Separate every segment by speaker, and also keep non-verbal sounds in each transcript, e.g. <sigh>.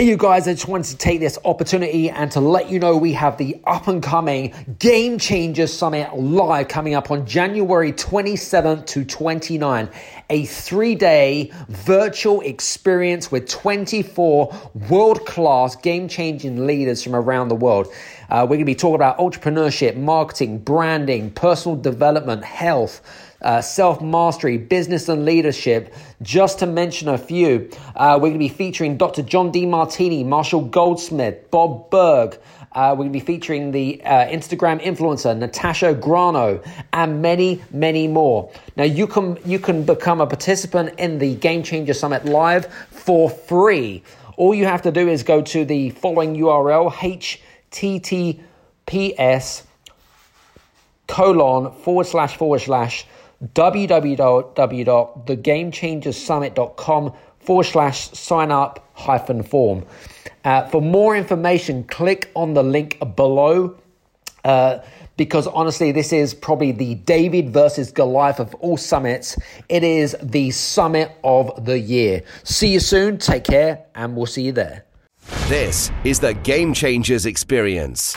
Speaker 1: Hey, you guys, I just wanted to take this opportunity and to let you know we have the up and coming Game Changers Summit live coming up on January 27th to 29. A three day virtual experience with 24 world class game changing leaders from around the world. Uh, we're going to be talking about entrepreneurship, marketing, branding, personal development, health uh, self mastery, business and leadership, just to mention a few. Uh, we're going to be featuring Dr. John Demartini, Marshall Goldsmith, Bob Burg. Uh, we're going to be featuring the uh, Instagram influencer Natasha Graziano and many, many more. Now you can you can become a participant in the Game Changer Summit live for free. All you have to do is go to the following URL: https colon forward slash forward slash www.thegamechangersummit.com forward slash sign up hyphen form. Uh, for more information, click on the link below. Uh, because honestly, this is probably the David versus Goliath of all summits. It is the summit of the year. See you soon, take care, and we'll see you there.
Speaker 2: This is the Game Changers Experience.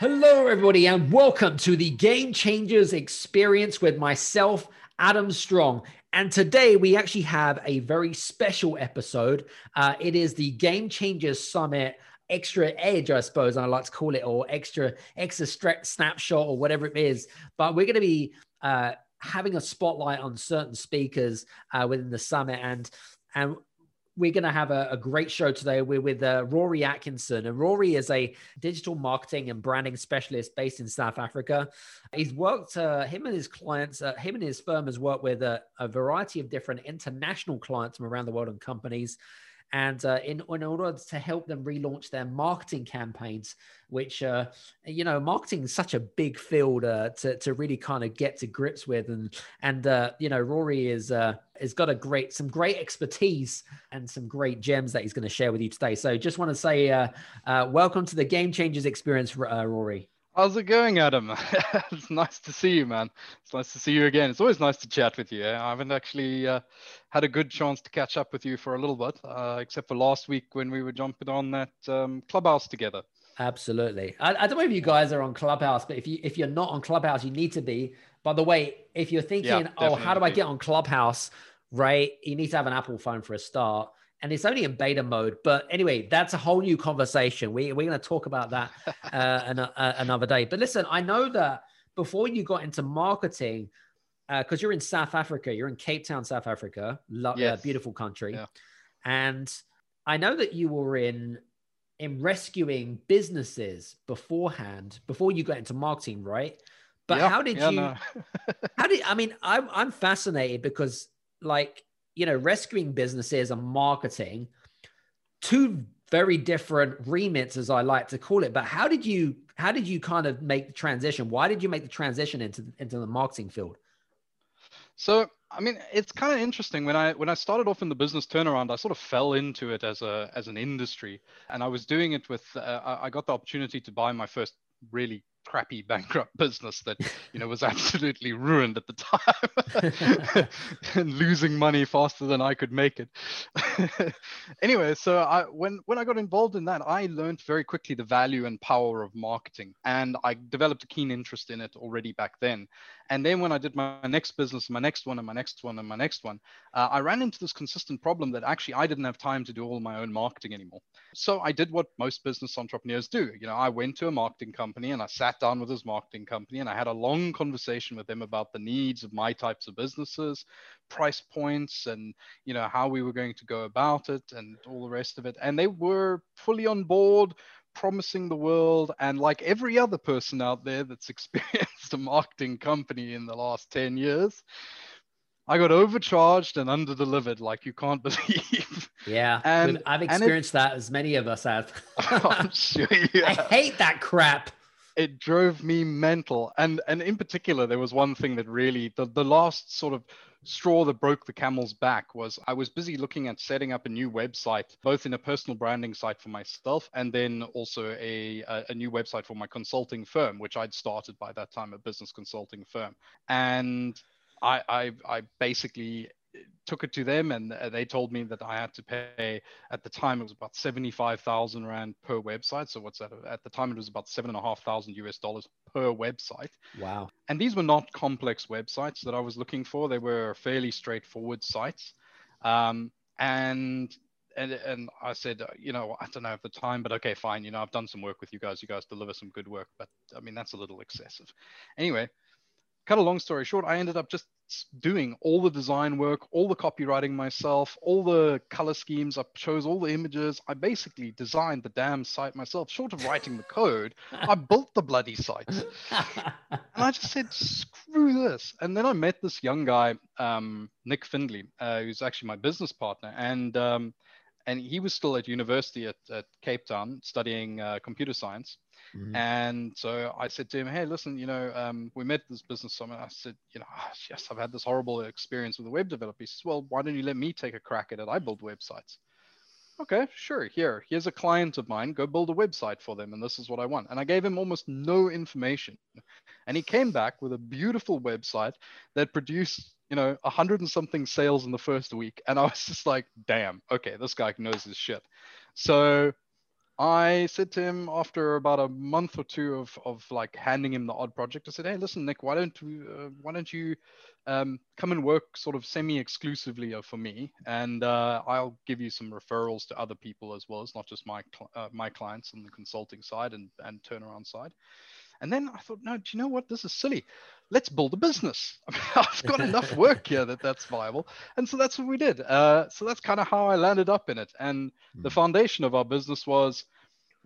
Speaker 1: Hello, everybody, and welcome to the Game Changers experience with myself, Adam Strong. And today we actually have a very special episode. Uh, it is the Game Changers Summit extra edge, I suppose I like to call it, or extra extra snapshot, or whatever it is. But we're going to be uh, having a spotlight on certain speakers uh, within the summit, and and we're going to have a, a, great show today. We're with uh, Rory Atkinson, and Rory is a digital marketing and branding specialist based in South Africa. He's worked, uh, him and his clients, uh, him and his firm has worked with a, a variety of different international clients from around the world and companies and uh, in, in order to help them relaunch their marketing campaigns which uh, you know marketing is such a big field uh, to, to really kind of get to grips with. And and uh, you know rory is uh, has got a great some great expertise and some great gems that he's going to share with you today. So just want to say uh, uh, welcome to the game changers experience rory
Speaker 3: How's it going, Adam? <laughs> it's nice to see you, man. It's nice to see you again. It's always nice to chat with you. I haven't actually uh, had a good chance to catch up with you for a little bit, uh, except for last week when we were jumping on that um, clubhouse together.
Speaker 1: Absolutely. I, I, don't know if you guys are on Clubhouse, but if you if you're not on Clubhouse, you need to be. By the way, if you're thinking, yeah, oh, how do I get on Clubhouse? Right, you need to have an Apple phone for a start and it's only in beta mode. But anyway, that's a whole new conversation. We, we're going to talk about that <laughs> uh, an, uh, another day. But listen, I know that before you got into marketing, because uh, you're in South Africa, you're in Cape Town, South Africa, lo- uh, yes. beautiful country, yeah. and I know that you were in in rescuing businesses beforehand, before you got into marketing, right? But yeah, how did yeah, you? No. <laughs> how did <laughs> I mean? I'm I'm fascinated because like you know, rescuing businesses and marketing, two very different remits, as I like to call it. But how did you how did you kind of make the transition? Why did you make the transition into into the marketing field?
Speaker 3: So I mean, it's kind of interesting. When I when I started off in the business turnaround, I sort of fell into it as a as an industry, and I was doing it with. Uh, I got the opportunity to buy my first really crappy bankrupt <laughs> business that you know was absolutely ruined at the time and <laughs> losing money faster than I could make it. <laughs> anyway, so I when when I got involved in that, I learned very quickly the value and power of marketing, and I developed a keen interest in it already back then. And then when I did my next business, my next one, and my next one, and my next one, uh, I ran into this consistent problem that actually I didn't have time to do all my own marketing anymore. So I did what most business entrepreneurs do. You know, I went to a marketing company and I sat down with his marketing company and I had a long conversation with them about the needs of my types of businesses, price points, and you know how we were going to go about it and all the rest of it. And they were fully on board promising the world. And like every other person out there that's <laughs> experienced a marketing company in the last 10 years, I got overcharged and underdelivered like you can't <laughs> believe.
Speaker 1: Yeah, and I've experienced it, that as many of us have. <laughs> I'm sure you I hate that crap.
Speaker 3: It drove me mental, and and in particular, there was one thing that really the the last sort of straw that broke the camel's back was I was busy looking at setting up a new website, both in a personal branding site for myself and then also a, a, new website for my consulting firm, which I'd started by that time, a business consulting firm. And I, I, I basically took it to them and they told me that I had to pay at the time it was about 75,000 rand per website. So what's that? At the time it was about seven and a half thousand US dollars per website.
Speaker 1: Wow.
Speaker 3: And these were not complex websites that I was looking for. They were fairly straightforward sites. Um, and and, and I said, you know, I don't know at the time, but okay, fine. You know, I've done some work with you guys. You guys deliver some good work, but I mean, that's a little excessive. Anyway, cut a long story short, I ended up just doing all the design work, all the copywriting myself, all the color schemes. I chose all the images. I basically designed the damn site myself. Short of writing the code, I <laughs> built the bloody site. and I just said, screw this. And then I met this young guy, um, Nick Findley, uh, who's actually my business partner. And um, and he was still at university at, at Cape Town studying uh, computer science. Mm-hmm. And so I said to him, Hey, listen, you know, um, we met this business summit. I said, you know, oh, yes, I've had this horrible experience with a web developer. He says, Well, why don't you let me take a crack at it? I build websites. Okay, sure. Here, here's a client of mine. Go build a website for them. And this is what I want. And I gave him almost no information. And he came back with a beautiful website that produced you know, a hundred and something sales in the first week. And I was just like, damn, okay, this guy knows his shit. So I said to him after about a month or two of, of like handing him the odd project, I said, "Hey, listen, Nick, why don't you uh, why don't you um, come and work sort of semi-exclusively for me, and uh, I'll give you some referrals to other people as well as not just my cl- uh, my clients on the consulting side and and turnaround side." And then I thought, no, do you know what? This is silly. Let's build a business. I <laughs> mean, I've got <laughs> enough work here that that's viable. And so that's what we did. Uh, so that's kind of how I landed up in it. And mm. the hmm. foundation of our business was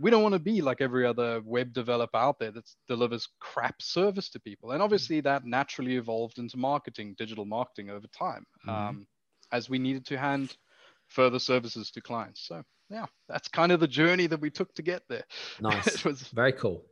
Speaker 3: we don't want to be like every other web developer out there that delivers crap service to people. And obviously that naturally evolved into marketing, digital marketing over time, mm. um, as we needed to hand further services to clients. So yeah, that's kind of the journey that we took to get there. <laughs>
Speaker 1: Nice. it was very cool.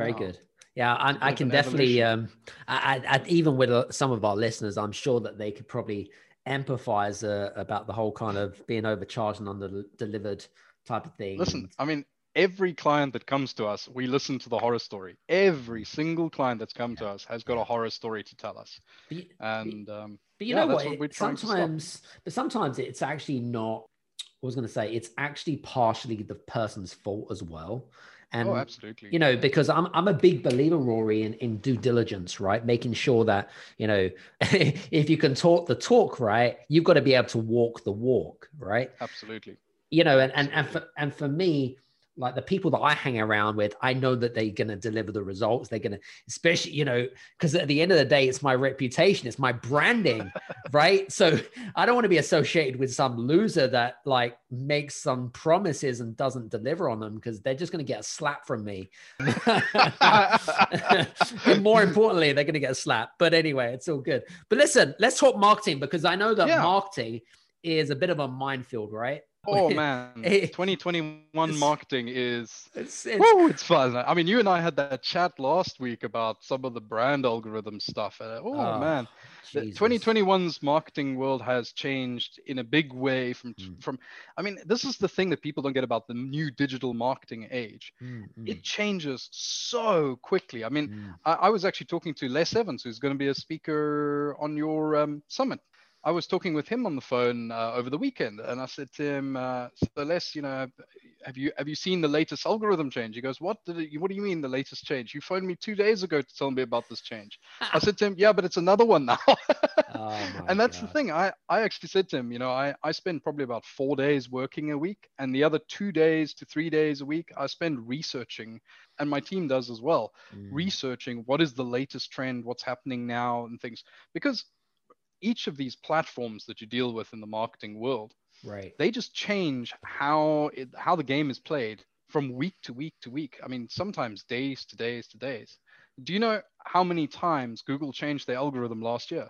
Speaker 1: Very wow. good. Yeah, I, I can definitely. Um, I, I, even with uh, some of our listeners, I'm sure that they could probably empathize uh, about the whole kind of being overcharged and under delivered type of thing.
Speaker 3: Listen, I mean, every client that comes to us, we listen to the horror story. Every single client that's come to us has got a horror story to tell us. But, and um,
Speaker 1: but you yeah, know what? what sometimes, but sometimes it's actually not. I was going to say it's actually partially the person's fault as well.
Speaker 3: Oh, and oh, absolutely.
Speaker 1: You know, because I'm I'm a big believer, Rory, in, in due diligence, right? Making sure that, you know, <laughs> if you can talk the talk, right, you've got to be able to walk the walk, right?
Speaker 3: Absolutely.
Speaker 1: You know, and and, and for and for me, like the people that I hang around with, I know that they're going to deliver the results. They're going to, especially, you know, because at the end of the day, it's my reputation, it's my branding, <laughs> right? So I don't want to be associated with some loser that like makes some promises and doesn't deliver on them because they're just going to get a slap from me. <laughs> and more importantly, they're going to get a slap. But anyway, it's all good. But listen, let's talk marketing because I know that yeah. marketing is a bit of a minefield, right?
Speaker 3: Oh <laughs> man, 2021 marketing is it's, it's, woo, it's fun. I mean, you and I had that chat last week about some of the brand algorithm stuff. Uh, oh, oh, man, Jesus. 2021's marketing world has changed in a big way from mm. from. I mean, this is the thing that people don't get about the new digital marketing age. Mm, mm. It changes so quickly. I mean, mm. I, I, was actually talking to Les Evans, who's going to be a speaker on your um, summit I was talking with him on the phone uh, over the weekend, and I said to him, uh, "So Les, you know, have you have you seen the latest algorithm change?" He goes, "What did it, What do you mean the latest change? You phoned me two days ago to tell me about this change." I <laughs> said to him, "Yeah, but it's another one now." oh <laughs> and that's God. the thing. I I actually said to him, you know, I I spend probably about four days working a week, and the other two days to three days a week I spend researching, and my team does as well, mm. researching what is the latest trend, what's happening now, and things because each of these platforms that you deal with in the marketing world,
Speaker 1: right?
Speaker 3: They just change how it, how the game is played from week to week to week. I mean, sometimes days to days to days. Do you know how many times Google changed their algorithm last year?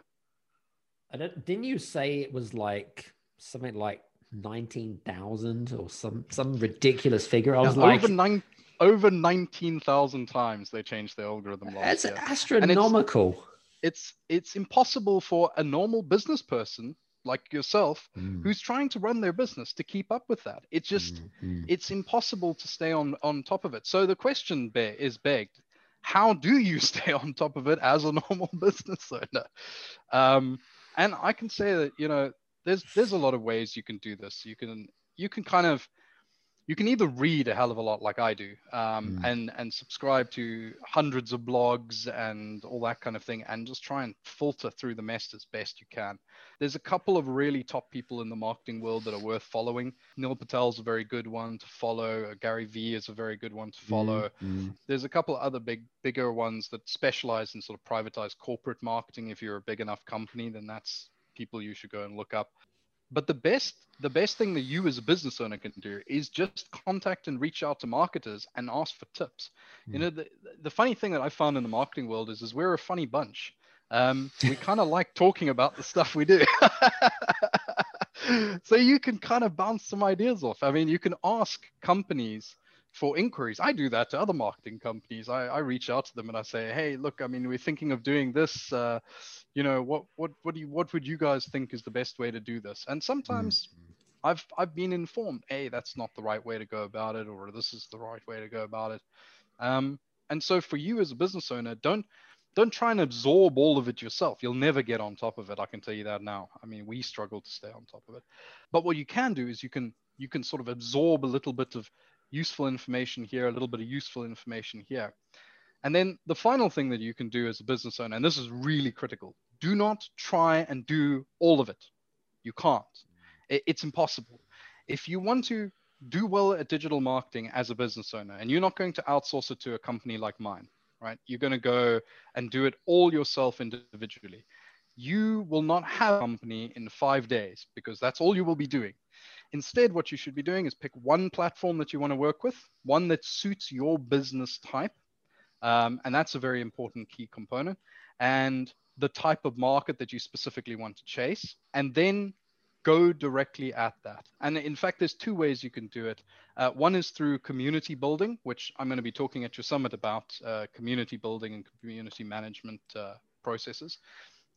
Speaker 1: I don't, didn't you say it was like something like 19,000 or some some ridiculous figure? I was
Speaker 3: Yeah,
Speaker 1: like,
Speaker 3: over nine, over nineteen thousand times they changed the algorithm last
Speaker 1: that's
Speaker 3: year.
Speaker 1: astronomical.
Speaker 3: It's it's impossible for a normal business person like yourself
Speaker 1: Mm,
Speaker 3: who's trying to run their business to keep up with that. it's just
Speaker 1: mm, mm.
Speaker 3: it's impossible to stay on on top of it. So the question be- is begged: How do you <laughs> stay on top of it as a normal <laughs> business owner? Um, and I can say that you know there's there's a lot of ways you can do this. You can you can kind of you can either read a hell of a lot like I do um,
Speaker 1: Mm.
Speaker 3: and and subscribe to hundreds of blogs and all that kind of thing and just try and filter through the mess as best you can. There's a couple of really top people in the marketing world that are worth following. Neil Patel's a very good one to follow. Uh, Gary Vee is a very good one to follow.
Speaker 1: Mm,
Speaker 3: There's a couple of other big, bigger ones that specialize in sort of privatized corporate marketing. If you're a big enough company, then that's people you should go and look up. But the best, the best thing that you as a business owner can do is just contact and reach out to marketers and ask for tips. You
Speaker 1: Mm.
Speaker 3: know, the, the funny thing that I found in the marketing world is, is we're a funny bunch. Um, we <laughs> kind of like talking about the stuff we do. <laughs> so you can kind of bounce some ideas off. I mean, you can ask companies for inquiries. I do that to other marketing companies. I, I reach out to them and I say, hey, look, I mean, we're thinking of doing this. Uh, you know, what what what do you what would you guys think is the best way to do this? And sometimes I've I've been informed, hey, that's not the right way to go about it, or this is the right way to go about it. Um, and so for you as a business owner, don't don't try and absorb all of it yourself. You'll never get on top of it. I can tell you that now. I mean, we struggle to stay on top of it. But what you can do is you can you can sort of absorb a little bit of useful information here, a little bit of useful information here. And then the final thing that you can do as a business owner, and this is really critical, do not try and do all of it. You can't. It's impossible. If you want to do well at digital marketing as a business owner, and you're not going to outsource it to a company like mine, right? You're going to go and do it all yourself individually. You will not have a company in five days because that's all you will be doing. Instead, what you should be doing is pick one platform that you want to work with, one that suits your business type. Um, and that's a very important key component. And the type of market that you specifically want to chase. And then go directly at that. And in fact, there's two ways you can do it. Uh, one is through community building, which I'm going to be talking at your summit about uh, community building and community management uh, processes.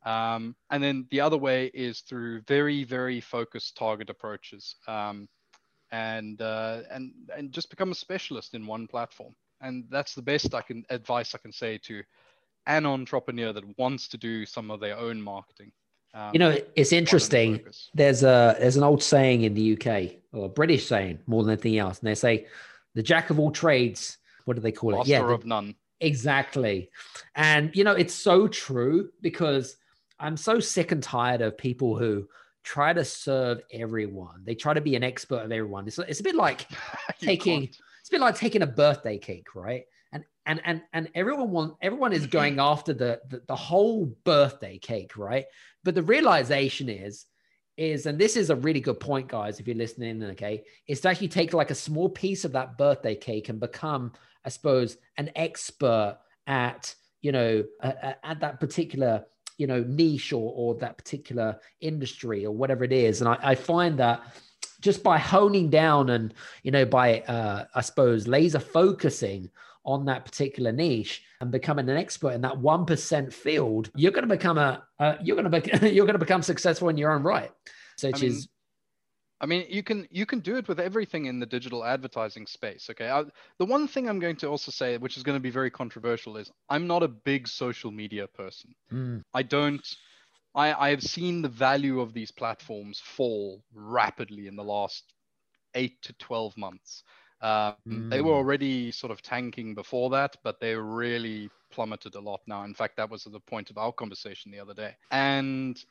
Speaker 3: Um, and then the other way is through very, very focused target approaches, um, and uh, and and just become a specialist in one platform. And that's the best I can advice I can say to an entrepreneur that wants to do some of their own marketing. Um,
Speaker 1: You know, it's interesting. There's a there's an old saying in the UK, or a British saying more than anything else, and they say, "The jack of all trades." What do they call it?
Speaker 3: master
Speaker 1: Yeah, the-
Speaker 3: of none.
Speaker 1: Exactly. And, you know, it's so true because I'm so sick and tired of people who try to serve everyone. They try to be an expert of everyone. It's, it's a bit like <laughs> taking,
Speaker 3: can't.
Speaker 1: it's a bit like taking a birthday cake, right? And, and, and, and everyone want, everyone is going after the, the, the whole birthday cake, right? But the realization is, is, and this is a really good point, guys, if you're listening, okay, is to actually take like a small piece of that birthday cake and become I suppose, an expert at, you know, uh, at that particular, you know, niche or, or that particular industry or whatever it is. And I, I find that just by honing down and, you know, by, uh, I suppose, laser focusing on that particular niche and becoming an expert in that 1% field, you're going to become a, uh, you're going to, be, you're going to become successful in your own right. So it
Speaker 3: I mean,
Speaker 1: is,
Speaker 3: I mean, you can you can do it with everything in the digital advertising space. Okay, I, the one thing I'm going to also say, which is going to be very controversial, is I'm not a big social media person.
Speaker 1: mm,
Speaker 3: I don't. I I have seen the value of these platforms fall rapidly in the last eight to twelve months. Um, They were
Speaker 1: Mm.
Speaker 3: already sort of tanking before that, but they really plummeted a lot now. In fact, that was the point of our conversation the other day. And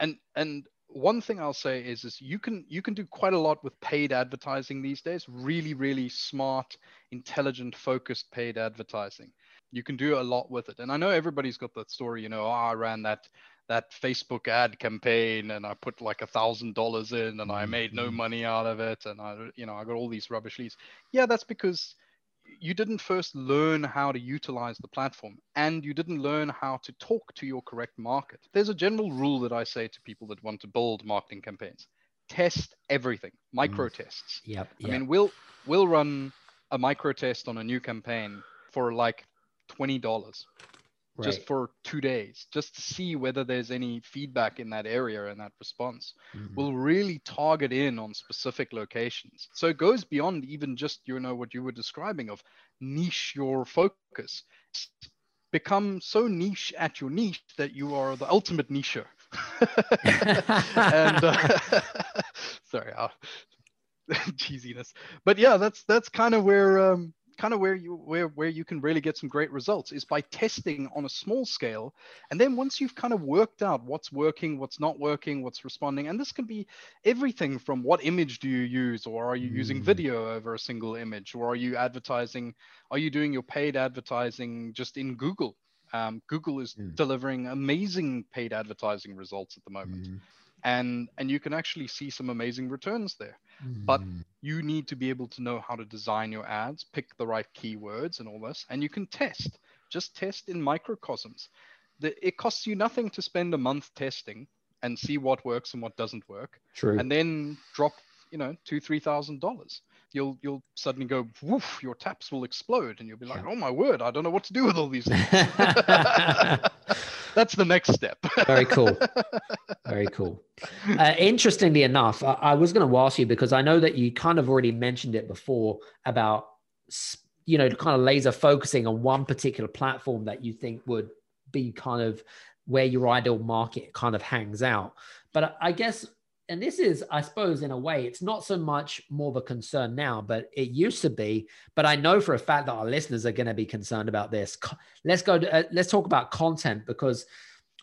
Speaker 3: and and one thing I'll say is is you can you can do quite a lot with paid advertising these days. Really, really smart, intelligent, focused paid advertising. You can do a lot with it. And I know everybody's got that story, you know, oh, I ran that that Facebook ad campaign and I put like a thousand dollars in and I made no
Speaker 1: Mhm.
Speaker 3: money out of it and I you know I got all these rubbish leads. Yeah, that's because you didn't first learn how to utilize the platform and you didn't learn how to talk to your correct market. There's a general rule that I say to people that want to build marketing campaigns. Test everything, micro mm. tests.
Speaker 1: Yep,
Speaker 3: yep. I mean, we'll we'll run a micro test on a new campaign for like $20 right. just for two days, just to see whether there's any feedback in that area and that response. Mm-hmm. We'll really target in on specific locations. So it goes beyond even just, you know, what you were describing of niche your focus. Become so niche at your niche that you are the ultimate nicher. <laughs> and uh, <laughs> sorry, uh, <laughs> cheesiness. But yeah, that's that's kind of where um, kind of where you where where you can really get some great results is by testing on a small scale and then once you've kind of worked out what's working what's not working what's responding and this can be everything from what image do you use or are you mm. using video over a single image or are you advertising are you doing your paid advertising just in google um, google is mm. delivering amazing paid advertising results at the moment mm. and and you can actually see some amazing returns there but mm. you need to be able to know how to design your ads, pick the right keywords and all this, and you can test. Just test in microcosms. The, it costs you nothing to spend a month testing and see what works and what doesn't work.
Speaker 1: True.
Speaker 3: And then drop, you know, two, three thousand dollars. You'll you'll suddenly go, woof, your taps will explode, and you'll be like, yeah. oh my word, I don't know what to do with all these things. <laughs> <laughs> <laughs> That's the next step.
Speaker 1: Very cool. <laughs> Very cool. Uh, interestingly enough, I, I was going to ask you because I know that you kind of already mentioned it before about you know kind of laser focusing on one particular platform that you think would be kind of where your ideal market kind of hangs out. But I guess and this is, I suppose, in a way, it's not so much more of a concern now, but it used to be. But I know for a fact that our listeners are going to be concerned about this. Let's go. To, uh, let's talk about content because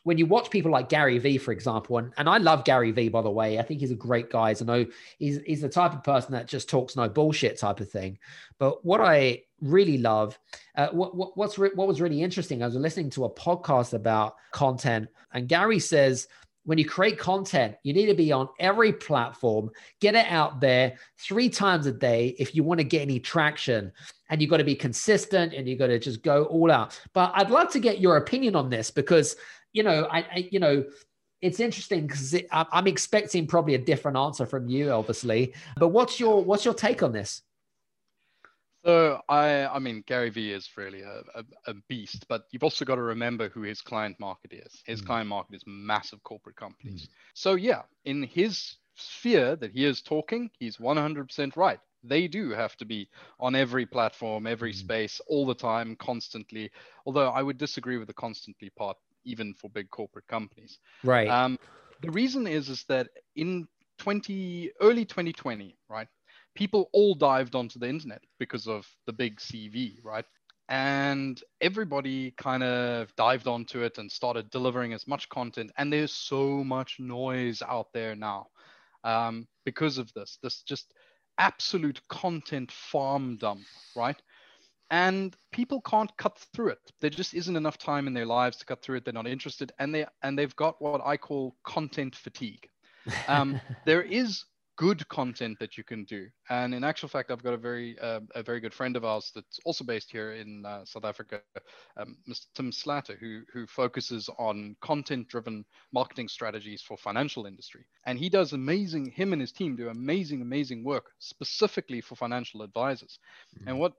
Speaker 1: when you watch people like Gary Vee, for example, and, and I love Gary Vee, by the way, I think he's a great guy. I know he's, he's the type of person that just talks no bullshit type of thing. But what I really love, uh, what, what, what's re- what was really interesting, I was listening to a podcast about content, and Gary says when you create content, you need to be on every platform, get it out there three times a day if you want to get any traction. And you've got to be consistent and you've got to just go all out. But I'd love to get your opinion on this because, you know, I, I you know, it's interesting because it, I'm expecting probably a different answer from you, obviously. But what's your what's your take on this?
Speaker 3: So I, I mean, Gary Vee is really a, a, a, beast, but you've also got to remember who his client market is. His mm. client market is massive corporate companies. Mm. So yeah, in his sphere that he is talking, he's 100% right. They do have to be on every platform, every mm. space, all the time, constantly. Although I would disagree with the constantly part, even for big corporate companies.
Speaker 1: Right.
Speaker 3: Um, the reason is is that in 20 early 2020, right? People all dived onto the internet because of the big CV, right? And everybody kind of dived onto it and started delivering as much content. And there's so much noise out there now um, because of this, this just absolute content farm dump, right? and people can't cut through it there just isn't enough time in their lives to cut through it they're not interested and they and they've got what i call content fatigue um, <laughs> there is good content that you can do. And in actual fact, I've got a very uh, a very good friend of ours that's also based here in uh, South Africa, um, Mr. Tim Slatter, who who focuses on content-driven marketing strategies for financial industry. And he does amazing. Him and his team do amazing, amazing work specifically for financial advisors. Mm-hmm. And what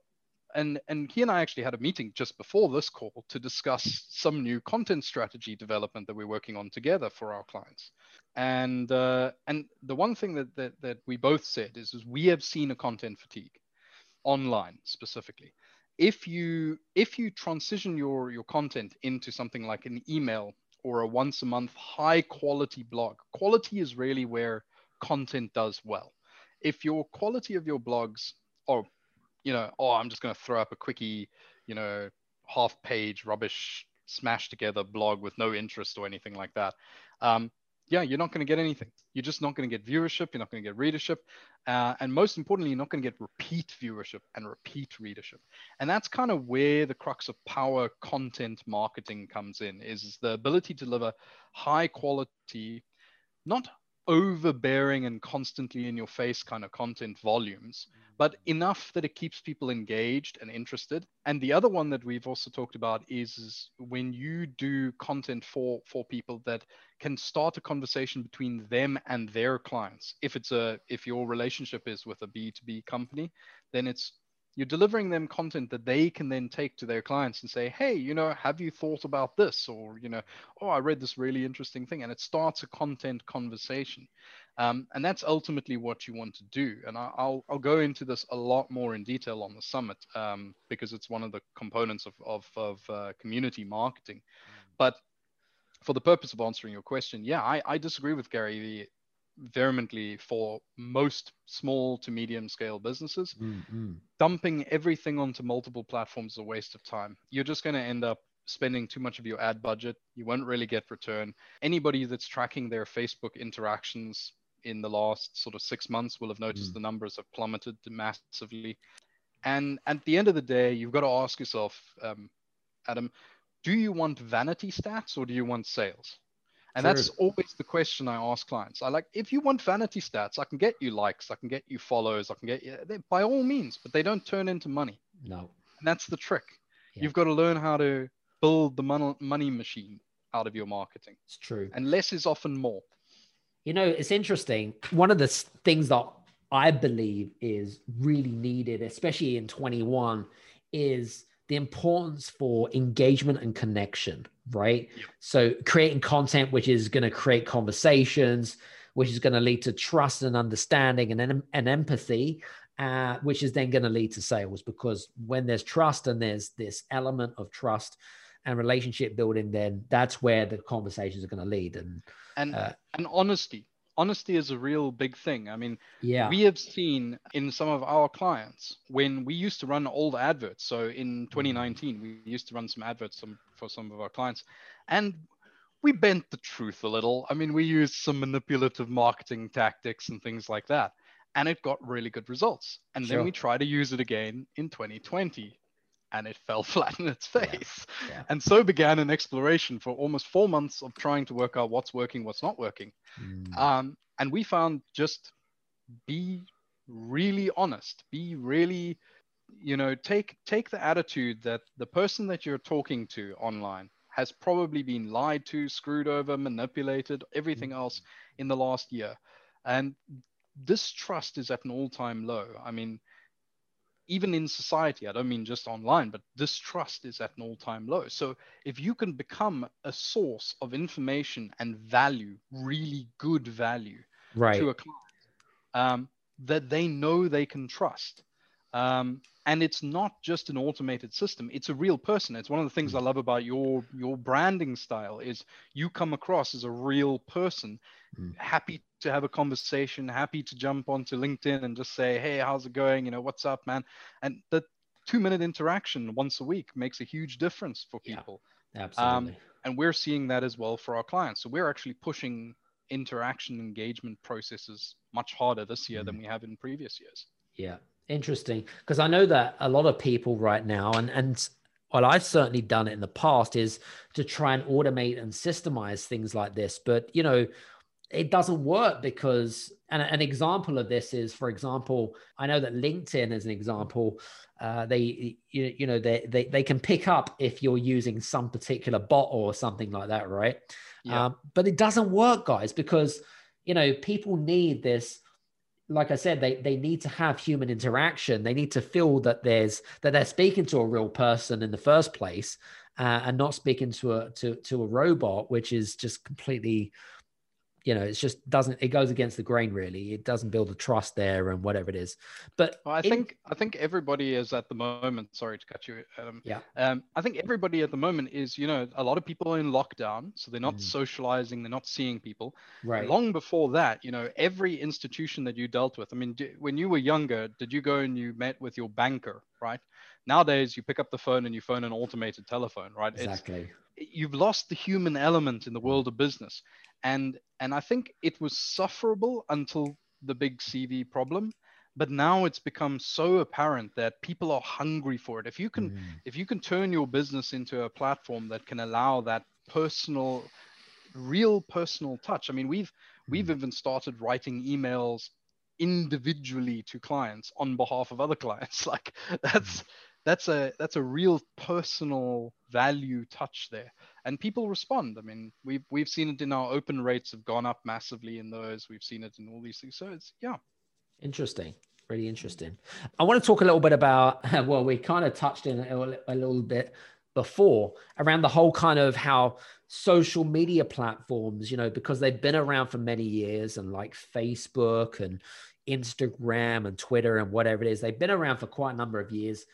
Speaker 3: and and he and I actually had a meeting just before this call to discuss some new content strategy development that we're working on together for our clients. And uh, and the one thing that, that that we both said is, is we have seen a content fatigue online specifically. If you if you transition your your content into something like an email or a once a month high quality blog, quality is really where content does well. If your quality of your blogs or you know, oh, I'm just going to throw up a quickie, you know, half page rubbish smashed together blog with no interest or anything like that. Um, yeah, you're not going to get anything. You're just not going to get viewership. You're not going to get readership. Uh, and most importantly, you're not going to get repeat viewership and repeat readership. And that's kind of where the crux of power content marketing comes in is the ability to deliver high quality, not overbearing and constantly in your face kind of content volumes, mm. but enough that it keeps people engaged and interested. And the other one that we've also talked about is, is when you do content for for people that can start a conversation between them and their clients. If it's a if your relationship is with a B2B company, then it's you're delivering them content that they can then take to their clients and say hey you know have you thought about this? Or you know oh i read this really interesting thing. And it starts a content conversation. Um, and that's ultimately what you want to do. And I, will I'll go into this a lot more in detail on the summit um, because it's one of the components of, of, of uh, community marketing. But for the purpose of answering your question yeah i, I disagree with gary vehemently for most small to medium scale businesses. Mm-hmm. Dumping everything onto multiple platforms is a waste of time. You're just going to end up spending too much of your ad budget. You won't really get return. Anybody that's tracking their Facebook interactions in the last sort of six months will have noticed mm. the numbers have plummeted massively. And at the end of the day, you've got to ask yourself, um, Adam, do you want vanity stats or do you want sales? And that's always the question I ask clients. I like, if you want vanity stats, I can get you likes, I can get you follows, I can get you, they, by all means, but they don't turn into money.
Speaker 1: No.
Speaker 3: And that's the trick. Yeah. You've got to learn how to build the mon- money machine out of your marketing.
Speaker 1: It's true.
Speaker 3: And less is often more.
Speaker 1: You know, it's interesting. One of the things that I believe is really needed, especially in 21, is the importance for engagement and connection, right? So creating content which is going to create conversations, which is going to lead to trust and understanding and, and empathy, uh, which is then going to lead to sales. Because when there's trust and there's this element of trust and relationship building, then that's where the conversations are going to lead. And
Speaker 3: and uh, and honesty, honesty is a real big thing. I mean, yeah. we have seen in some of our clients when we used to run old adverts. So in 2019, we used to run some adverts for some of our clients, and we bent the truth a little. I mean, we used some manipulative marketing tactics and things like that, and it got really good results. And sure. then we tried to use it again in 2020 and it fell <laughs> flat in its face. Yeah. Yeah. And so began an exploration for almost four months of trying to work out what's working, what's not working. Mm. Um, and we found just be really honest, be really, you know, take take the attitude that the person that you're talking to online has probably been lied to, screwed over, manipulated, everything mm. else in the last year. And distrust is at an all-time low. I mean, even in society, I don't mean just online, but distrust is at an all time low. So if you can become a source of information and value, really good value right. to a client um, that they know they can trust. Um, and it's not just an automated system it's a real person it's one of the things i love about your your branding style is you come across as a real person mm. happy to have a conversation, happy to jump onto LinkedIn and just say, hey, how's it going? You know, what's up, man? And the two minute interaction once a week makes a huge difference for people.
Speaker 1: Yeah, absolutely. Um,
Speaker 3: and we're seeing that as well for our clients. So we're actually pushing interaction engagement processes much harder this year mm. than we have in previous years.
Speaker 1: Yeah, interesting. Because I know that a lot of people right now, and and well, I've certainly done it in the past, is to try and automate and systemize things like this. But you know, it doesn't work because and an example of this is for example i know that linkedin as an example. Uh, they you, you know they, they they can pick up if you're using some particular bot or something like that right? Yeah. um, but it doesn't work guys because you know people need this. Like i said they they need to have human interaction. They need to feel that there's that they're speaking to a real person in the first place uh, and not speaking to a to, to a robot which is just completely you know, it's just doesn't it goes against the grain really. It doesn't build a trust there and whatever it is. But
Speaker 3: well, I in, think I think everybody is at the moment. Sorry to cut you. Um, yeah. Um, I think everybody at the moment is you know a lot of people are in lockdown, so they're not mm. socializing, they're not seeing people.
Speaker 1: Right.
Speaker 3: Long before that, you know, every institution that you dealt with. I mean, do, when you were younger, did you go and you met with your banker, right? Nowadays, you pick up the phone and you phone an automated telephone, right?
Speaker 1: Exactly.
Speaker 3: It's, you've lost the human element in the world of business and and I think it was sufferable until the big CV problem, but now it's become so apparent that people are hungry for it. If you can mm. if you can turn your business into a platform that can allow that personal real personal touch. I mean, we've We've even started writing emails individually to clients on behalf of other clients. <laughs> Like that's that's a that's a real personal value touch there. And people respond. I mean we've we've seen it in our open rates have gone up massively in those. We've seen it in all these things. So it's yeah.
Speaker 1: Interesting. Really interesting. I want to talk a little bit about <laughs> well we kind of touched in a, a little bit before around the whole kind of how social media platforms you know because they've been around for many years and like facebook and instagram and twitter and whatever it is they've been around for quite a number of years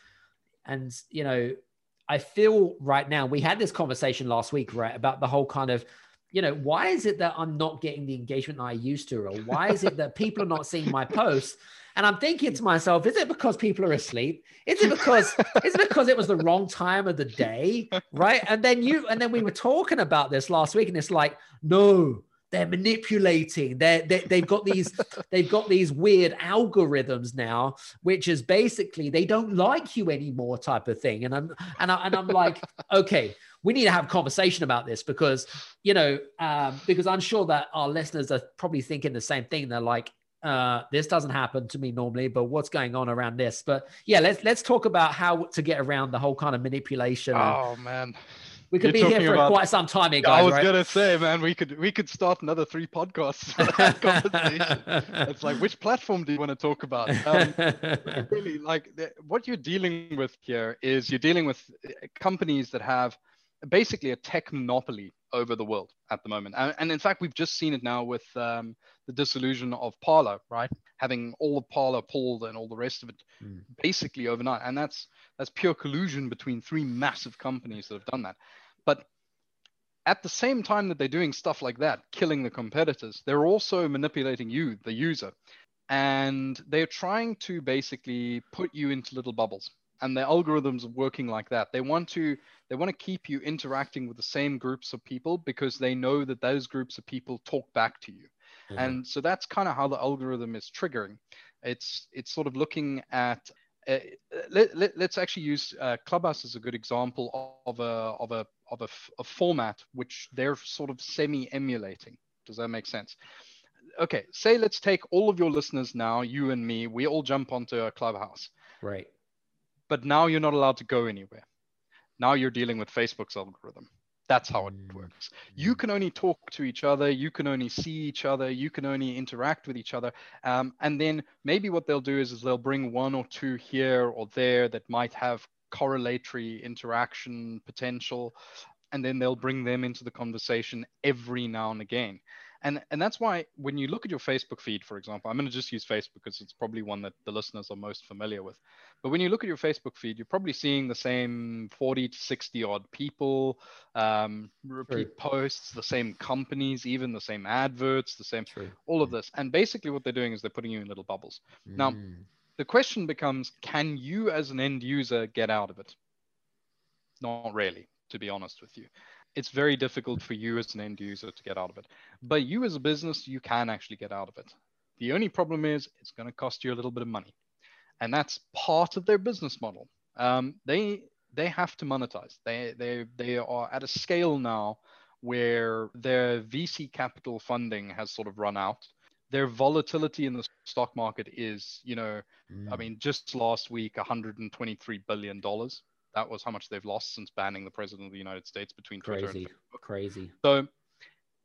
Speaker 1: and, you know, I feel right now, we had this conversation last week, right, about the whole kind of, you know, why is it that I'm not getting the engagement I used to? Or why is it that people are not seeing my posts? And I'm thinking to myself, is it because people are asleep? Is it because is it because it was the wrong time of the day? Right. And then you and then we were talking about this last week, and it's like, no, they're manipulating they're, they, they've got these <laughs> they've got these weird algorithms now which is basically they don't like you anymore type of thing and i'm and, I, and i'm like <laughs> okay we need to have a conversation about this because you know um, because i'm sure that our listeners are probably thinking the same thing they're like uh, this doesn't happen to me normally, but what's going on around this? But yeah, let's let's talk about how to get around the whole kind of manipulation.
Speaker 3: Oh man,
Speaker 1: we could You're be here for about, quite some time, here, guys.
Speaker 3: I was
Speaker 1: right?
Speaker 3: gonna say, man, we could we could start another three podcasts. <laughs> <laughs> it's like, which platform do you want to talk about? Um, <laughs> really, like what you're dealing with here is you're dealing with uh, companies that have basically a tech monopoly over the world at the moment, and, and in fact, we've just seen it now with um, the dissolution of Parler, right? Having all of Parler pulled and all the rest of it, mm. basically overnight, and that's that's pure collusion between three massive companies that have done that. But at the same time that they're doing stuff like that, killing the competitors, they're also manipulating you, the user. And they're trying to basically put you into little bubbles. And their algorithms are working like that. They want to they want to keep you interacting with the same groups of people because they know that those groups of people talk back to you. Mm-hmm. And so that's kind of how the algorithm is triggering. It's it's sort of looking at uh, let, let, us actually use uh, Clubhouse as a good example of a of a of a, a format which they're sort of semi-emulating. Does that make sense? Okay, say let's take all of your listeners now, you and me, we all jump onto a Clubhouse.
Speaker 1: Right.
Speaker 3: But now you're not allowed to go anywhere. Now you're dealing with Facebook's algorithm. That's how it mm. works. You can only talk to each other. You can only see each other. You can only interact with each other. Um, and then maybe what they'll do is, is they'll bring one or two here or there that might have correlatory interaction potential. And then they'll bring them into the conversation every now and again and and that's why when you look at your facebook feed for example i'm going to just use facebook because it's probably one that the listeners are most familiar with but when you look at your facebook feed you're probably seeing the same 40 to 60 odd people um, repeat True. posts the same companies even the same adverts the same True. all of this and basically what they're doing is they're putting you in little bubbles mm. now the question becomes can you as an end user get out of it not really to be honest with you it's very difficult for you as an end user to get out of it. But you as a business, you can actually get out of it. The only problem is it's going to cost you a little bit of money. And that's part of their business model. Um, they they have to monetize. They they they are at a scale now where their VC capital funding has sort of run out. Their volatility in the stock market is, you know, mm. I mean, just last week, 123 billion dollars that was how much they've lost since banning the president of the United States between
Speaker 1: Crazy.
Speaker 3: Twitter and
Speaker 1: Facebook. Crazy.
Speaker 3: So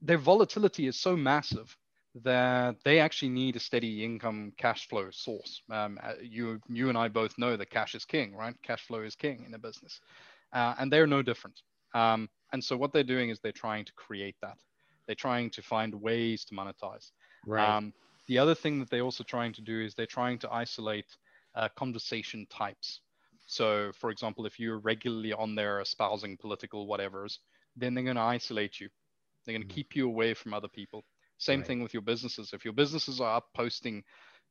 Speaker 3: their volatility is so massive that they actually need a steady income cash flow source. Um, uh, you, you and I both know that cash is king, right? Cash flow is king in a business, uh, and they're no different. Um, and so what they're doing is they're trying to create that. They're trying to find ways to monetize.
Speaker 1: Right.
Speaker 3: Um, the other thing that they're also trying to do is they're trying to isolate uh, conversation types. So, for example, if you're regularly on there espousing political whatevers, then they're going to isolate you. They're going to mm-hmm. keep you away from other people. Same right. thing with your businesses. If your businesses are up posting,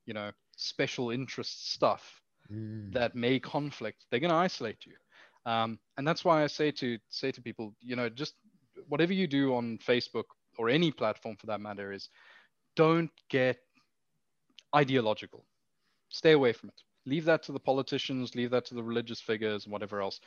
Speaker 3: you know, special interest stuff mm. that may conflict, they're going to isolate you. Um, and that's why I say to say to people, you know, just whatever you do on Facebook or any platform for that matter is, don't get ideological. Stay away from it leave that to the politicians, leave that to the religious figures, and whatever else.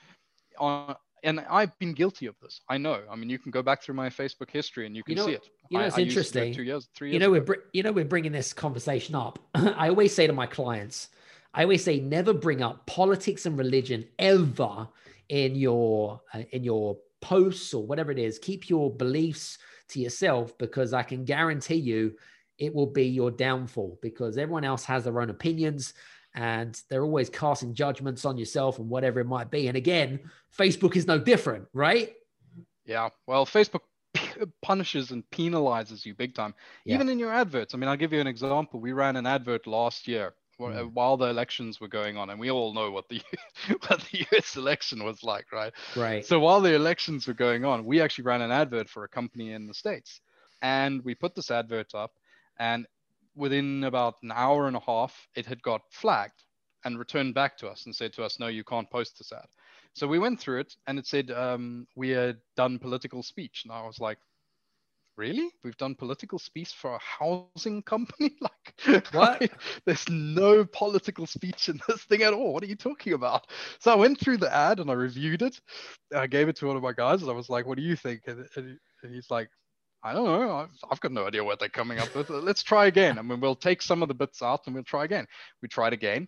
Speaker 3: On, and I've been guilty of this. I know. I mean, you can go back through my Facebook history and you can
Speaker 1: You know-
Speaker 3: see it.
Speaker 1: you know, it's
Speaker 3: I it
Speaker 1: interesting.
Speaker 3: Two years, three years.
Speaker 1: you know we're br- you know we're bringing this conversation up <laughs> i always say to my clients i always say never bring up politics and religion ever in your uh, in your posts or whatever it is keep your beliefs to yourself because i can guarantee you it will be your downfall because everyone else has their own opinions and they're always casting judgments on yourself and whatever it might be and again facebook is no different right
Speaker 3: Yeah. Well, Facebook <laughs> punishes and penalizes you big time,
Speaker 1: Yeah.
Speaker 3: even in your adverts. I mean, I'll give you an example. We ran an advert last year
Speaker 1: Mm.
Speaker 3: while the elections were going on, and we all know what the <laughs> what the U.S. election was like, right?
Speaker 1: right
Speaker 3: So while the elections were going on, we actually ran an advert for a company in the States. And we put this advert up, and within about an hour and a half, it had got flagged and returned back to us and said to us, no, you can't post this ad. So we went through it and it said um, we had done political speech. And I was like, really? We've done political speech for a housing <laughs> company? <laughs> like,
Speaker 1: What?
Speaker 3: there's no political speech in this thing at all. What are you talking about? So I went through the ad and I reviewed it. I gave it to one of my guys and I was like, what do you think? And, and and he's like, I don't know. I've, I've got no idea what they're coming up with. Let's try again. I mean, we'll take some of the bits out and we'll try again. We tried again.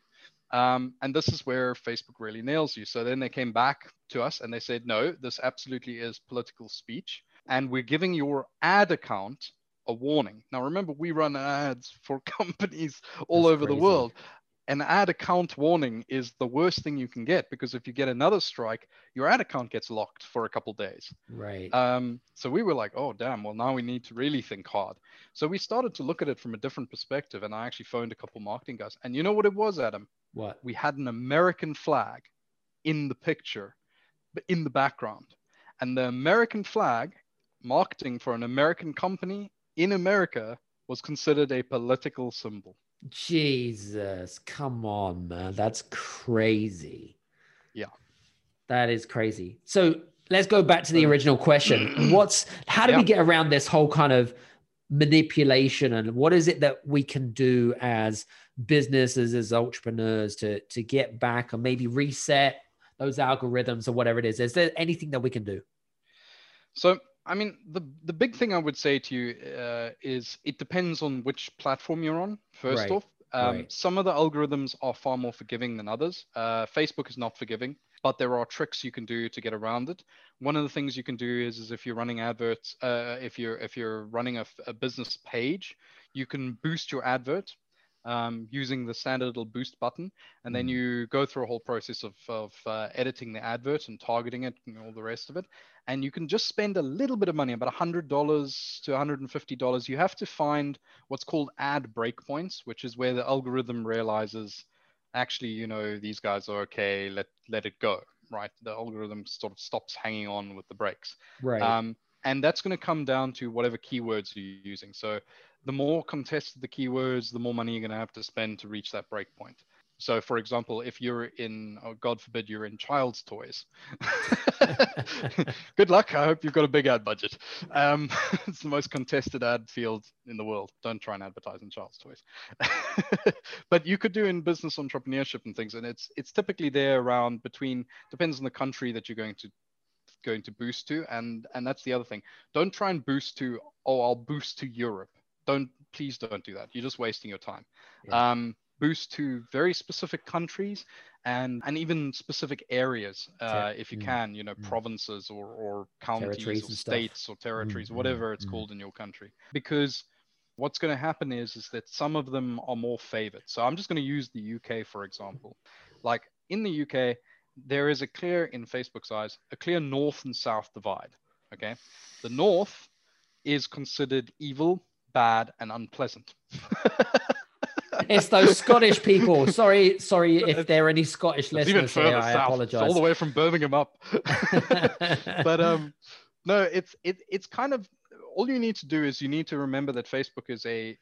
Speaker 3: Um, and this is where Facebook really nails you. So then they came back to us and they said, no, this absolutely is political speech. And we're giving your ad account a warning. Now, remember, we run ads for <laughs> companies all
Speaker 1: That's
Speaker 3: over the world. An ad account warning is the worst thing you can get because if you get another strike, your ad account gets locked for a couple days.
Speaker 1: right
Speaker 3: Um, so we were like, oh, damn, well, now we need to really think hard. So we started to look at it from a different perspective. And I actually phoned a couple marketing guys. And you know what it was, Adam?
Speaker 1: what
Speaker 3: We had an American flag in the picture, but in the background. And the American flag, marketing for an American company in America, was considered a political symbol.
Speaker 1: Jesus, come on, man. That's crazy.
Speaker 3: Yeah.
Speaker 1: That is crazy. So let's go back to the original question. <clears throat> What's how do we get around this whole kind of manipulation and what is it that we can do as businesses, as entrepreneurs to to get back or maybe reset those algorithms or whatever it is? Is there anything that we can do?
Speaker 3: So, I mean, the the big thing I would say to you uh, is it depends on which platform you're on. First
Speaker 1: Right,
Speaker 3: off, um,
Speaker 1: right.
Speaker 3: some of the algorithms are far more forgiving than others. Uh, Facebook is not forgiving, but there are tricks you can do to get around it. One of the things you can do is, is if you're running adverts, uh, if you're if you're running a, a business page, you can boost your advert um, using the standard little boost button, and then
Speaker 1: Mm.
Speaker 3: you go through a whole process of, of uh, editing the advert and targeting it and all the rest of it. And you can just spend a little bit of money, about $100 to $150. You have to find what's called ad breakpoints, which is where the algorithm realizes, actually, you know, these guys are okay, let, let it go, right? The algorithm sort of stops hanging on with the breaks.
Speaker 1: Right.
Speaker 3: Um, and that's going to come down to whatever keywords you're using. So the more contested the keywords, the more money you're going to have to spend to reach that breakpoint. So, for example, if you're in, oh, God forbid, you're in child's toys, <laughs> good luck. I hope you've got a big ad budget. Um, <laughs> it's the most contested ad field in the world. Don't try and advertise in child's toys. <laughs> but you could do in business entrepreneurship and things, and it's it's typically there around between depends on the country that you're going to going to boost to, and and that's the other thing. Don't try and boost to oh I'll boost to Europe. Don't please don't do that. You're just wasting your time.
Speaker 1: Yeah.
Speaker 3: Um, boost to very specific countries and and even specific areas uh, if you
Speaker 1: mm,
Speaker 3: can you know
Speaker 1: mm.
Speaker 3: provinces or or counties or
Speaker 1: and stuff.
Speaker 3: states or territories
Speaker 1: mm,
Speaker 3: whatever it's
Speaker 1: mm.
Speaker 3: called in your country because what's going to happen is is that some of them are more favored so i'm just going to use the uk for example like in the uk there is a clear in facebook's eyes a clear north and south divide okay the north is considered evil bad and unpleasant <laughs>
Speaker 1: it's those Scottish people. <laughs> Sorry, sorry if there are any Scottish
Speaker 3: It's even
Speaker 1: listeners
Speaker 3: further
Speaker 1: here. I
Speaker 3: south. It's
Speaker 1: apologize.
Speaker 3: all the way from Birmingham up. <laughs> but um, no, it's it, it's kind of all you need to do is you need to remember that Facebook is a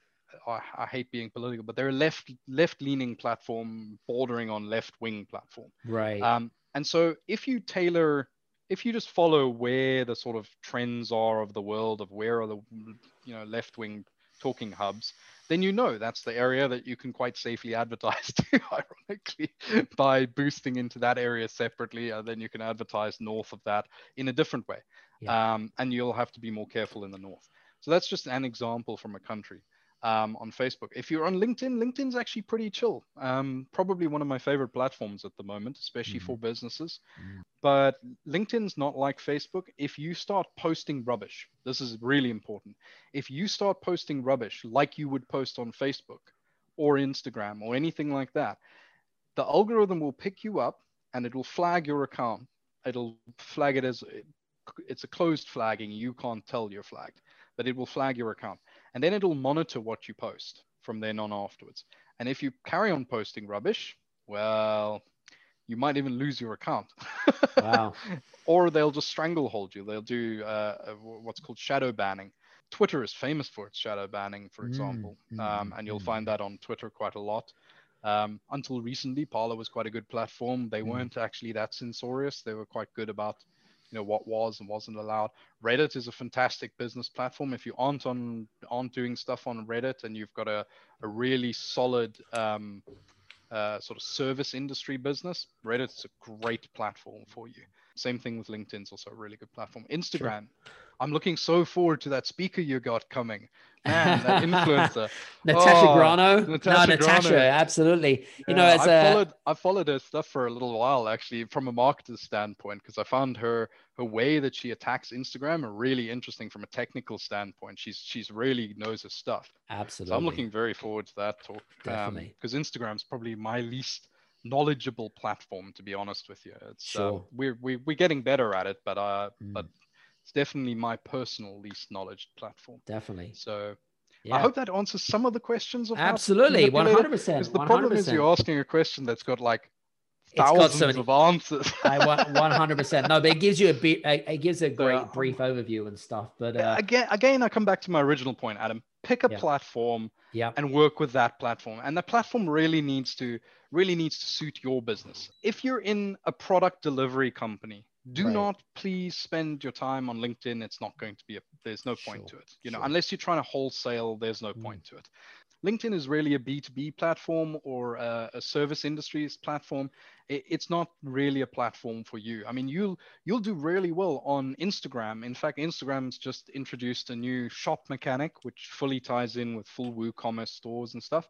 Speaker 3: I I hate being political, but they're a left left leaning platform bordering on left wing platform.
Speaker 1: right.
Speaker 3: Um, and so if you tailor, if you just follow where the sort of trends are of the world of where are the you know left wing talking hubs, then you know that's the area that you can quite safely <laughs> advertise to, ironically, by boosting into that area separately. And then you can advertise north of that in a different way. Yeah. Um, and you'll have to be more careful in the north. So that's just an example from a country um, on Facebook. If you're on LinkedIn, LinkedIn's actually pretty chill. Um, probably one of my favorite platforms at the moment, especially mm-hmm. for businesses. Mm-hmm. But LinkedIn's not like Facebook. If you start posting rubbish, this is really important. If you start posting rubbish like you would post on Facebook or Instagram or anything like that, the algorithm will pick you up and it will flag your account. It'll flag it as it's a closed flagging. You can't tell you're flagged, but it will flag your account and then it'll monitor what you post from then on afterwards. And if you carry on posting rubbish, well, you might even lose your account. Wow. <laughs> or they'll just stranglehold you. They'll do uh, what's called shadow banning. Twitter is famous for its shadow banning, for mm, example, mm, um, and you'll mm. find that on Twitter quite a lot. Um, until recently, Parler was quite a good platform. They mm. weren't actually that censorious. They were quite good about you know what was and wasn't allowed. Reddit is a fantastic business platform. If you aren't on aren't doing stuff on Reddit and you've got a, a really solid um, uh, sort of service industry business, Reddit's a great platform for you. Same thing with LinkedIn's also a really good platform. Instagram, sure. I'm looking so forward to that speaker you got coming. Man, that influencer. <laughs>
Speaker 1: Natasha oh, Grano. Natasha no, Natasha, Grano. absolutely. You know, as
Speaker 3: I followed, I followed her stuff for a little while actually, from a marketer's standpoint, because I found her her way that she attacks Instagram really interesting from a technical standpoint. She's she's really knows her stuff.
Speaker 1: Absolutely.
Speaker 3: So I'm looking very forward to that talk. Um, Definitely. Because um, Instagram's probably my least knowledgeable platform, to be honest with you. It's uh, sure. Uh, we're we, we're getting better at it, but uh, mm. but it's definitely my personal least knowledge platform.
Speaker 1: Definitely.
Speaker 3: So yeah. I hope that answers some of the questions. Of
Speaker 1: Absolutely, one hundred percent. Because
Speaker 3: the problem is you're asking a question that's got like thousands so many, of answers.
Speaker 1: I <laughs> one hundred percent. No, but it gives you a bit. It gives a great yeah. brief overview and stuff. But uh,
Speaker 3: again, again, I come back to my original point, Adam. Pick a yeah. platform
Speaker 1: yeah.
Speaker 3: and work with that platform. And the platform really needs to really needs to suit your business. If you're in a product delivery company do right. not please spend your time on linkedin it's not going to be a there's no point sure. to it you know sure. unless you're trying to wholesale there's no mm. point to it linkedin is really a b2b platform or a, a service industries platform it, it's not really a platform for you i mean you'll you'll do really well on instagram in fact instagram's just introduced a new shop mechanic which fully ties in with full woocommerce stores and stuff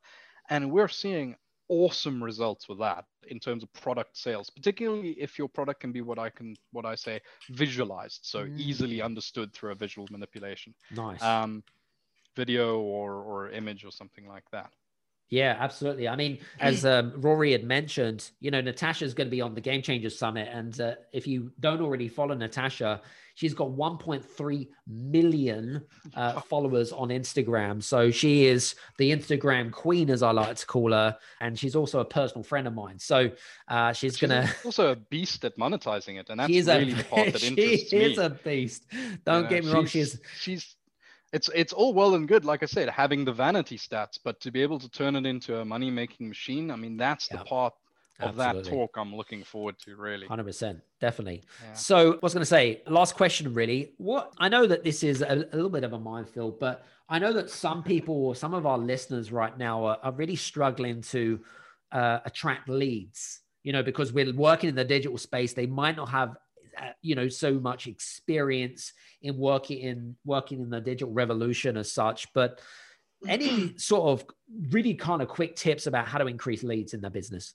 Speaker 3: and we're seeing awesome results with that in terms of product sales particularly if your product can be what i can what i say visualized so mm. easily understood through a visual manipulation.
Speaker 1: Nice.
Speaker 3: Um, video or or image or something like that
Speaker 1: yeah, absolutely. I mean, <clears throat> as um, Rory had mentioned, you know, Natasha's going to be on the Game Changers Summit. And uh, if you don't already follow Natasha, she's got 1.3 million uh, <laughs> followers on Instagram. So she is the Instagram queen, as I like to call her. And she's also a personal friend of mine. So uh, she's, she's going to.
Speaker 3: also a beast at monetizing it. And that's really a, the part that <laughs> interests
Speaker 1: me. She is a beast. Don't you get me wrong. She's,
Speaker 3: she's it's it's all well and good, like I said, having the vanity stats, but to be able to turn it into a money making machine, I mean, that's the part of Absolutely. that talk I'm looking forward to, really.
Speaker 1: 100%, definitely. Yeah. So, I was going to say, last question, really. What I know that this is a, a, little bit of a minefield, but I know that some people or some of our listeners right now are, are really struggling to uh, attract leads, you know, because we're working in the digital space. They might not have uh, you know so much experience in working in working in the digital revolution as such. But any <clears throat> sort of really kind of quick tips about how to increase leads in their business?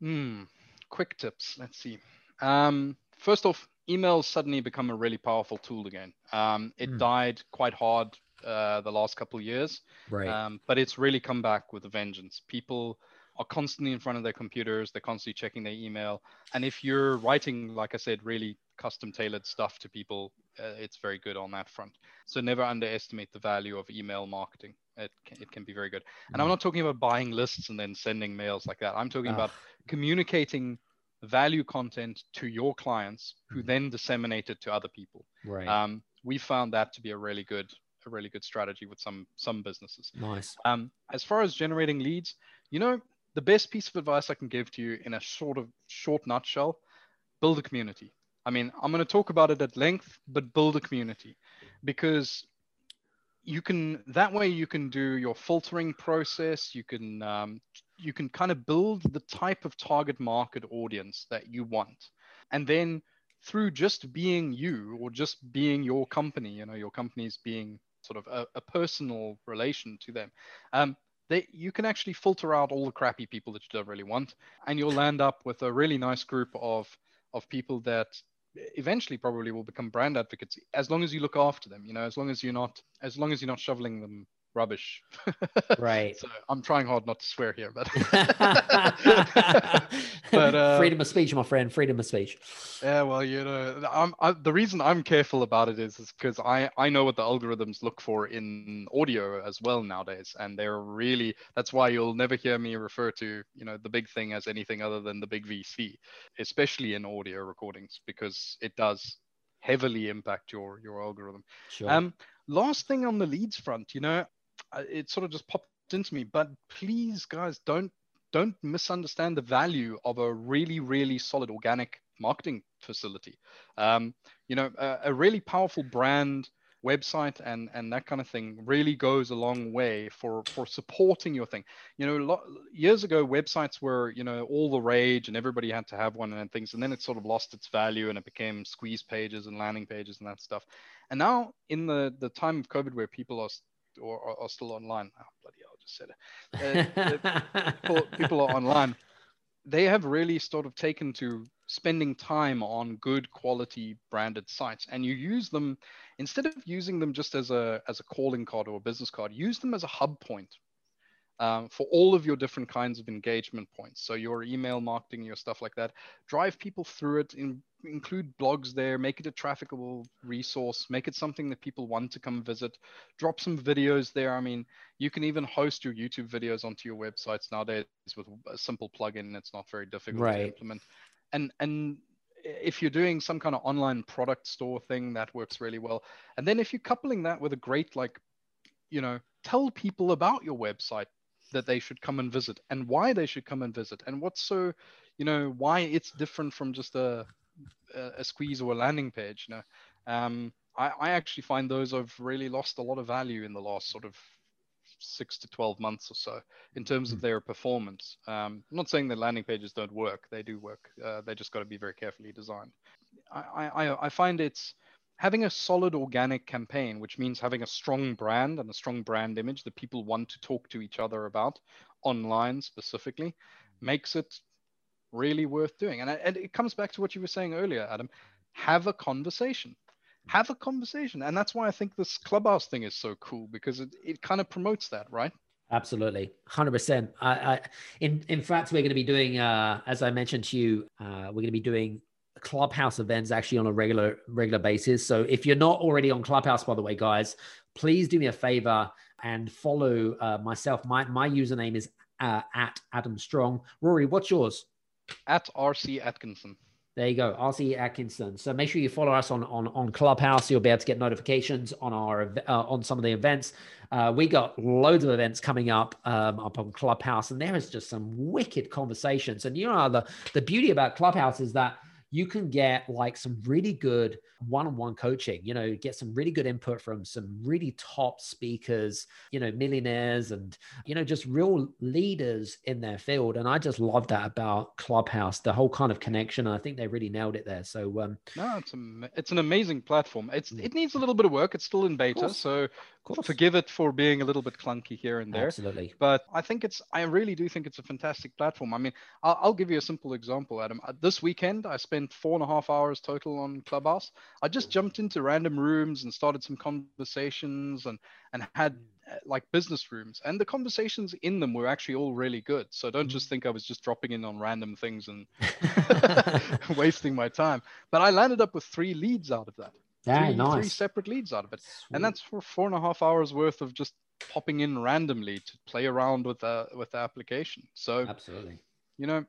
Speaker 3: Hmm quick tips. Let's see. Um, first off emails suddenly become a really powerful tool again. Um, it mm. died quite hard uh, the last couple years.
Speaker 1: Right.
Speaker 3: Um, but it's really come back with a vengeance. People are constantly in front of their computers. They're constantly checking their email. And if you're writing, like I said, really custom tailored stuff to people, uh, it's very good on that front. So never underestimate the value of email marketing. It can, it can be very good. And I'm mm. not talking about buying lists and then sending mails like that. I'm talking about communicating value content to your clients who mm. then disseminate it to other people.
Speaker 1: Right.
Speaker 3: Um, we found that to be a really good a really good strategy with some some businesses.
Speaker 1: Nice.
Speaker 3: Um, as far as generating leads, you know, the best piece of advice I can give to you in a sort of short nutshell build a community. I mean, I'm going to talk about it at length, but build a community because you can that way you can do your filtering process you can um, you can kind of build the type of target market audience that you want and then through just being you or just being your company you know your company's being sort of a, a personal relation to them um, they, you can actually filter out all the crappy people that you don't really want and you'll land up with a really nice group of of people that eventually probably will become brand advocates as long as you look after them you know as long as you're not as long as you're not shoveling them rubbish.
Speaker 1: Right. <laughs>
Speaker 3: so I'm trying hard not to swear here, but <laughs>
Speaker 1: but uh, freedom of speech, my friend, freedom of speech.
Speaker 3: Yeah, well, you know, I'm, I, the reason I'm careful about it is is because I I know what the algorithms look for in audio as well nowadays, and they're really that's why you'll never hear me refer to you know the big thing as anything other than the big VC, especially in audio recordings because it does heavily impact your your algorithm.
Speaker 1: Sure.
Speaker 3: Um, last thing on the leads front, you know, it sort of just popped into me, but please, guys, don't don't misunderstand the value of a really really solid organic marketing facility. Um, you know, a, a really powerful brand website and and that kind of thing really goes a long way for for supporting your thing you know years ago websites were you know all the rage and everybody had to have one and things and then it sort of lost its value and it became squeeze pages and landing pages and that stuff and now in the the time of covid where people are or are, still online. Oh, bloody hell, I just said it. <laughs> Uh, people, people are online. They have really sort of taken to spending time on good quality branded sites and you use them instead of using them just as a as a calling card or a business card use them as a hub point um, for all of your different kinds of engagement points. So your email marketing your stuff like that. Drive people through it in, include blogs there make it a trafficable resource make it something that people want to come visit. Drop some videos there. I mean you can even host your youtube videos onto your websites nowadays with a simple plugin. It's not very difficult right. to implement. And and if you're doing some kind of online product store thing that works really well. And then if you're coupling that with a great like you know tell people about your website that they should come and visit and why they should come and visit and what's so you know why it's different from just a a, squeeze or a landing page you know um, I, I actually find those have really lost a lot of value in the last sort of six to 12 months or so in terms of hmm. their performance. Um, I'm not saying that landing pages don't work, they do work. Uh, they just got to be very carefully designed. I, I, I find it's having a solid organic campaign, which means having a strong brand and a strong brand image that people want to talk to each other about online specifically, makes it really worth doing. And, and it comes back to what you were saying earlier, Adam. Have a conversation have a conversation. And that's why I think this clubhouse thing is so cool because it, it kind of promotes that, right?
Speaker 1: Absolutely, hundred percent. I, I, in in fact, we're going to be doing, uh, as I mentioned to you, uh, we're going to be doing clubhouse events actually on a regular regular basis. So if you're not already on Clubhouse, by the way, guys, please do me a favor and follow uh, myself. My my username is uh, at Adam Strong. Rory, what's yours?
Speaker 3: At RC Atkinson.
Speaker 1: There you go, RC Atkinson. So make sure you follow us on on on Clubhouse. You'll be able to get notifications on our uh, on some of the events. Uh, we got loads of events coming up um, up on Clubhouse, and there is just some wicked conversations. And you know the the beauty about Clubhouse is that you can get like some really good one-on-one coaching you know get some really good input from some really top speakers you know millionaires and you know just real leaders in their field. And i just love that about clubhouse the whole kind of connection i think they really nailed it there. So um
Speaker 3: no it's a, it's an amazing platform. It's it needs a little bit of work. It's still in beta so forgive it for being a little bit clunky here and there
Speaker 1: absolutely.
Speaker 3: but i think it's i really do think it's a fantastic platform. I mean i'll, I'll give you a simple example adam. Uh, this weekend i spent four and a half hours total on clubhouse. I just jumped into random rooms and started some conversations and and had mm. uh, like business rooms. And the conversations in them were actually all really good. So don't just mm. think i was just dropping in on random things and <laughs> <laughs> wasting my time. But i landed up with three leads out of that
Speaker 1: yeah,
Speaker 3: three,
Speaker 1: nice.
Speaker 3: three separate leads out of it Sweet. and that's for four and a half hours worth of just popping in randomly to play around with the with the application so
Speaker 1: absolutely
Speaker 3: you know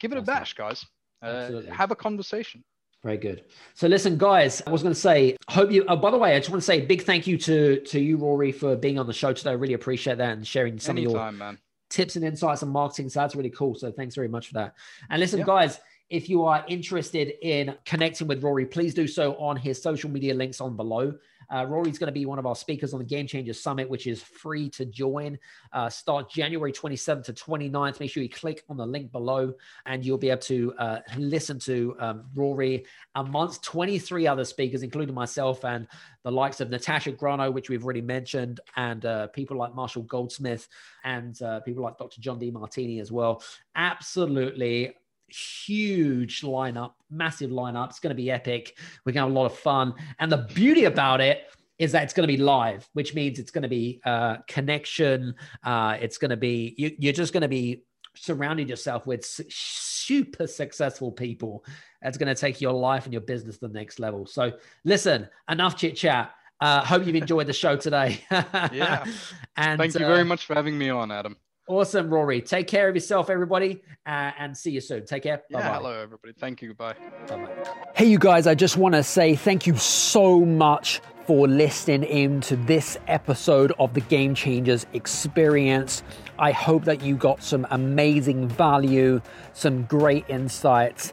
Speaker 3: give it a bash guys uh, have a conversation
Speaker 1: very good. So listen, guys, I was going to say, hope you. Oh, by the way, I just want to say a big thank you to to you, Rory, for being on the show today. I really appreciate that and sharing some Anytime, of your man. tips and insights on marketing. So that's really cool. So thanks very much for that. And listen, yeah. guys, if you are interested in connecting with Rory, please do so on his social media links on below. Uh, Rory's going to be one of our speakers on the Game Changers Summit, which is free to join. Uh, start January 27th to 29th. Make sure you click on the link below and you'll be able to uh, listen to um, Rory amongst 23 other speakers, including myself and the likes of Natasha Graziano, which we've already mentioned, and uh, people like Marshall Goldsmith and uh, people like Dr. John Demartini as well. Absolutely huge lineup, massive lineup. It's going to be epic. We're going to have a lot of fun. And the beauty about it is that it's going to be live, which means it's going to be uh, connection. Uh, it's going to be, you, you're just going to be surrounding yourself with super successful people. That's going to take your life and your business to the next level. So listen, enough chit chat. Uh, hope you've enjoyed the show today. <laughs>
Speaker 3: yeah. And thank you very uh, much for having me on, Adam.
Speaker 1: Awesome, Rory. Take care of yourself, everybody, uh, and see you soon. Take care.
Speaker 3: Bye-bye. Yeah, hello, everybody. Thank you. Bye.
Speaker 1: Bye-bye. Hey, you guys, I just want to say thank you so much for listening in to this episode of the Game Changers Experience. I hope that you got some amazing value, some great insights